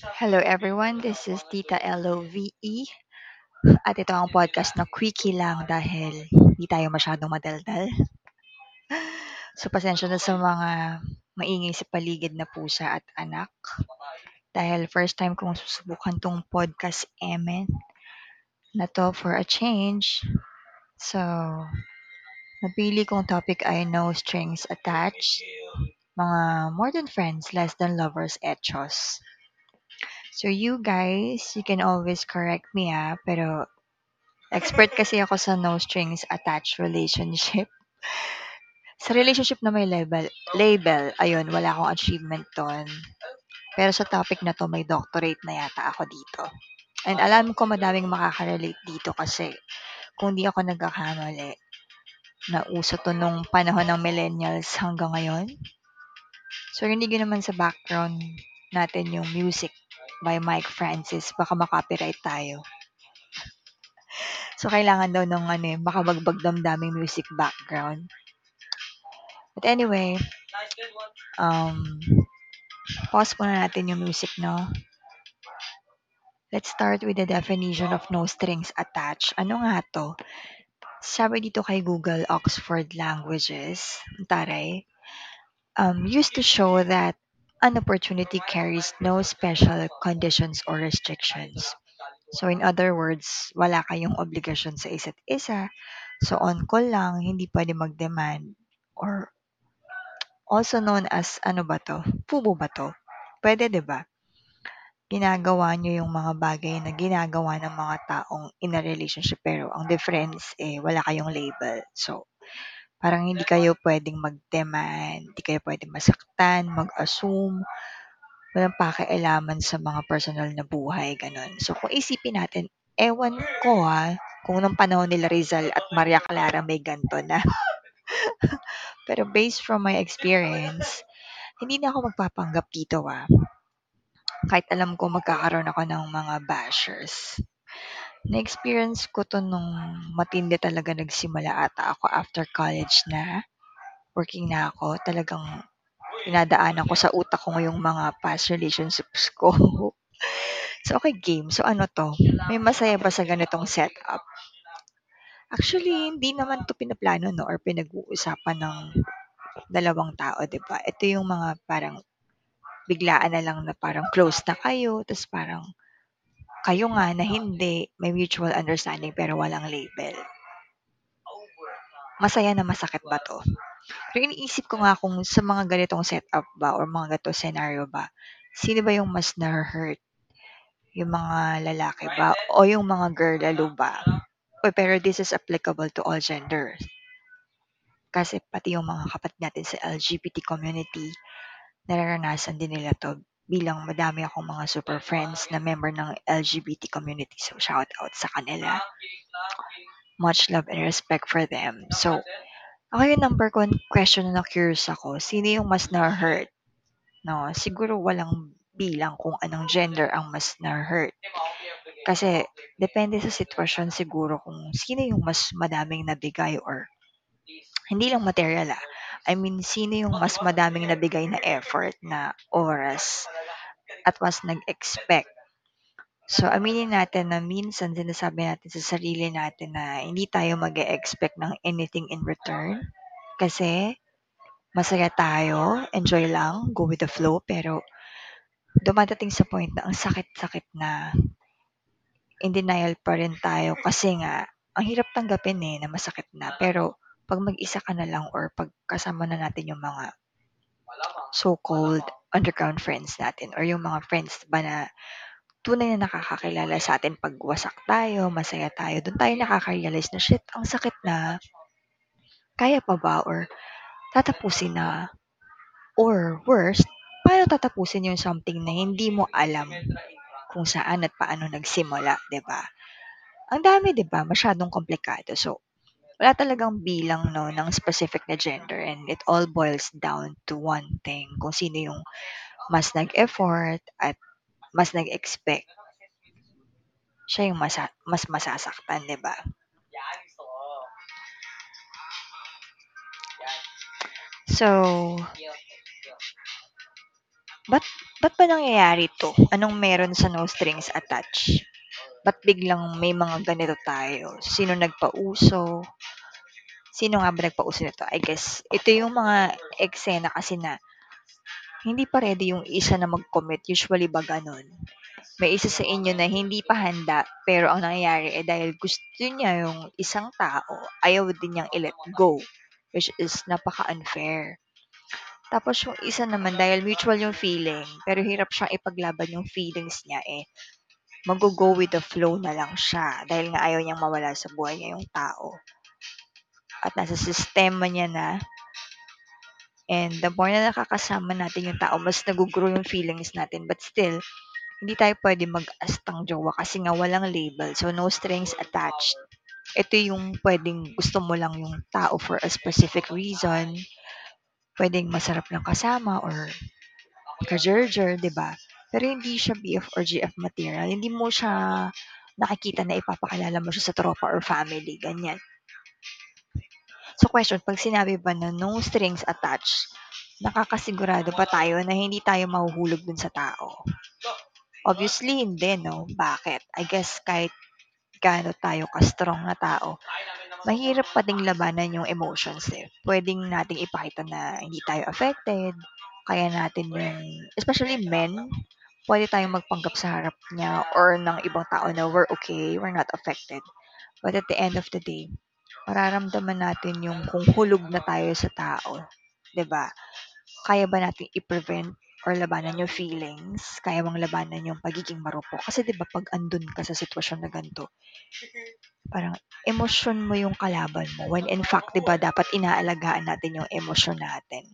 Hello everyone, this is Tita LOVE at ito ang podcast na quickie lang dahil hindi tayo masyadong madaldal. So pasensya na sa mga maingay sa paligid na pusa at anak dahil first time kong susubukan tong podcast emen na to for a change. So, napili kong topic ay no strings attached, mga more than friends, less than lovers, etchos. So you guys, you can always correct me ah, pero expert kasi ako sa no strings attached relationship. Sa relationship na may label, label, ayun, wala akong achievement ton. Pero sa topic na to, may doctorate na yata ako dito. And alam ko madaming makaka-relate dito kasi kung di ako nagkakamali, na uso to nung panahon ng millennials hanggang ngayon. So, hindi naman sa background natin yung music by Mike Francis. Baka makopyright tayo. So, kailangan daw ng ano, eh, makabagbag damdaming music background. But anyway, um, pause muna natin yung music, no? Let's start with the definition of no strings attached. Ano nga to? Sabi dito kay Google Oxford Languages, taray, um, used to show that an opportunity carries no special conditions or restrictions. So in other words, wala kayong obligasyon sa isa't isa. So on call lang, hindi pwede mag-demand or also known as ano ba to? Fubo ba to? Pwede 'di ba? Ginagawa nyo yung mga bagay na ginagawa ng mga taong in a relationship pero ang difference eh wala kayong label. So parang hindi kayo pwedeng mag-demand, hindi kayo pwedeng masaktan, mag-assume, walang pakialaman sa mga personal na buhay, ganun. So kung isipin natin, ewan ko ha, kung nung panahon nila Rizal at Maria Clara may ganto na. Pero based from my experience, hindi na ako magpapanggap dito ah. Kahit alam ko magkakaroon ako ng mga bashers. Na-experience ko to nung matindi talaga nagsimula ata ako after college na. Working na ako. Talagang dinadaanan ko sa utak ko yung mga past relationships ko. so, okay, game. So, ano to? May masaya ba sa ganitong setup? Actually, hindi naman to pinaplano, no? Or pinag-uusapan ng dalawang tao, di ba? Ito yung mga parang biglaan na lang na parang close na kayo, tapos parang kayo nga na hindi, may mutual understanding pero walang label. Masaya na masakit ba to? Pero iniisip ko nga kung sa mga ganitong setup ba or mga ganitong scenario ba, sino ba yung mas na-hurt? Yung mga lalaki ba o yung mga girl lalo ba? Uy, pero this is applicable to all genders. Kasi pati yung mga kapatid natin sa LGBT community, nararanasan din nila to bilang madami akong mga super friends na member ng LGBT community. So, shout out sa kanila. Much love and respect for them. So, ako yung number one question na curious ako, sino yung mas na-hurt? No, siguro walang bilang kung anong gender ang mas na-hurt. Kasi, depende sa sitwasyon siguro kung sino yung mas madaming nabigay or hindi lang material ah. I mean, sino yung mas madaming nabigay na effort, na oras, at mas nag-expect. So, aminin natin na minsan sinasabi natin sa sarili natin na hindi tayo mag expect ng anything in return. Kasi, masaya tayo, enjoy lang, go with the flow, pero dumadating sa point na ang sakit-sakit na in denial pa rin tayo kasi nga, ang hirap tanggapin eh na masakit na. Pero, pag mag-isa ka na lang or pag kasama na natin yung mga so-called underground friends natin or yung mga friends ba na tunay na nakakakilala sa atin pag wasak tayo, masaya tayo, doon tayo nakaka-realize na shit, ang sakit na. Kaya pa ba or tatapusin na? Or worst, paano tatapusin yung something na hindi mo alam kung saan at paano nagsimula, 'di ba? Ang dami, 'di ba? Masyadong komplikado. So, wala talagang bilang no ng specific na gender and it all boils down to one thing kung sino yung mas nag-effort at mas nag-expect siya yung masa mas masasaktan, 'di ba? So, but ba't ba nangyayari 'to? Anong meron sa no strings attached? Ba't biglang may mga ganito tayo? Sino nagpauso? Sino nga ba nagpauso nito? I guess ito yung mga eksena kasi na hindi pa ready yung isa na mag-commit. Usually ba ganun? May isa sa inyo na hindi pa handa, pero ang nangyayari eh dahil gusto niya yung isang tao, ayaw din niyang i-let go, which is napaka-unfair. Tapos yung isa naman, dahil mutual yung feeling, pero hirap siyang ipaglaban yung feelings niya eh, mag-go with the flow na lang siya dahil nga ayaw niyang mawala sa buhay niya yung tao. At nasa sistema niya na, and the more na nakakasama natin yung tao, mas nag-grow yung feelings natin. But still, hindi tayo pwede mag-astang jowa kasi nga walang label. So, no strings attached. Ito yung pwedeng gusto mo lang yung tao for a specific reason. Pwedeng masarap lang kasama or kajerjer, di ba? Pero hindi siya BF or GF material. Hindi mo siya nakikita na ipapakilala mo siya sa tropa or family. Ganyan. So, question, pag sinabi ba na no strings attached, nakakasigurado ba tayo na hindi tayo mahuhulog dun sa tao? Obviously, hindi, no? Bakit? I guess kahit gaano tayo ka-strong na tao, mahirap pa ding labanan yung emotions eh. Pwedeng nating ipakita na hindi tayo affected, kaya natin yung, especially men, pwede tayong magpanggap sa harap niya or ng ibang tao na we're okay, we're not affected. But at the end of the day, mararamdaman natin yung kung hulog na tayo sa tao. ba? Kaya ba natin i-prevent or labanan yung feelings? Kaya mong labanan yung pagiging marupok? Kasi 'di ba pag andun ka sa sitwasyon na ganito, parang emosyon mo yung kalaban mo. When in fact, 'di ba, dapat inaalagaan natin yung emosyon natin.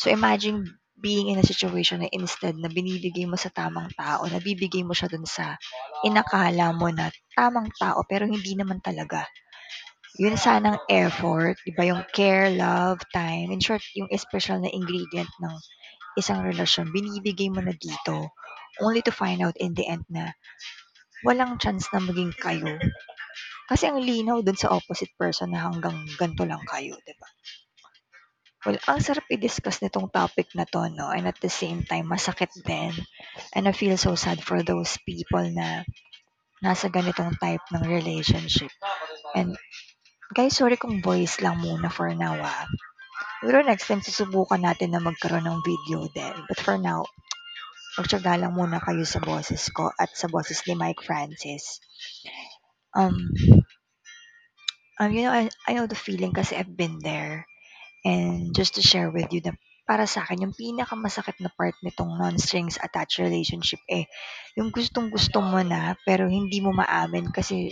So imagine being in a situation na instead na binibigay mo sa tamang tao, nabibigay mo siya dun sa inakala mo na tamang tao pero hindi naman talaga. Yun sanang effort, di ba yung care, love, time, in short, yung special na ingredient ng isang relasyon, binibigay mo na dito only to find out in the end na walang chance na maging kayo. Kasi ang linaw dun sa opposite person na hanggang ganto lang kayo, di ba? Well, ang sarap i-discuss nitong topic na to, no? And at the same time, masakit din. And I feel so sad for those people na nasa ganitong type ng relationship. And guys, sorry kung voice lang muna for now, ah. Pero next time, susubukan natin na magkaroon ng video din. But for now, magtsaga lang muna kayo sa boses ko at sa boses ni Mike Francis. Um, um you know, I, I know the feeling kasi I've been there. And just to share with you na para sa akin, yung pinakamasakit na part nitong non-strings attached relationship eh, yung gustong-gusto mo na pero hindi mo maamin kasi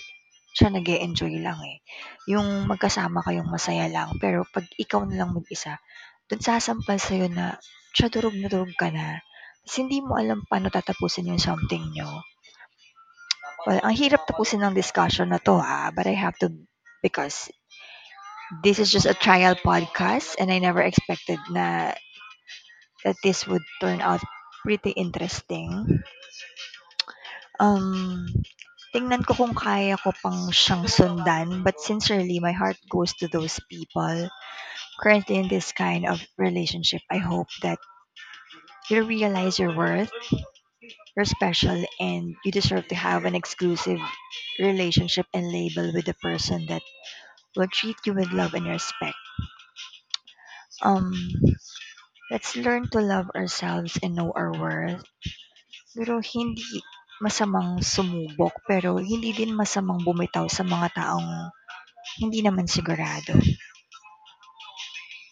siya nag enjoy lang eh. Yung magkasama kayong masaya lang pero pag ikaw na lang mag-isa, dun sasampal sa'yo na siya durog na durog ka na. Tapos hindi mo alam paano tatapusin yung something nyo. Well, ang hirap tapusin ng discussion na to ha, but I have to because this is just a trial podcast and I never expected na that this would turn out pretty interesting. Um, tingnan ko kung kaya ko pang siyang sundan, but sincerely, my heart goes to those people currently in this kind of relationship. I hope that you realize your worth, you're special, and you deserve to have an exclusive relationship and label with the person that will treat you with love and respect. Um, let's learn to love ourselves and know our worth. Pero hindi masamang sumubok, pero hindi din masamang bumitaw sa mga taong hindi naman sigurado.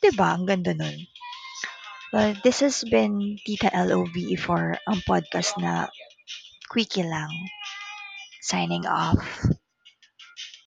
'Di ba? Ang ganda nun. Well, this has been Tita LOVE for ang podcast na Quickie lang. Signing off.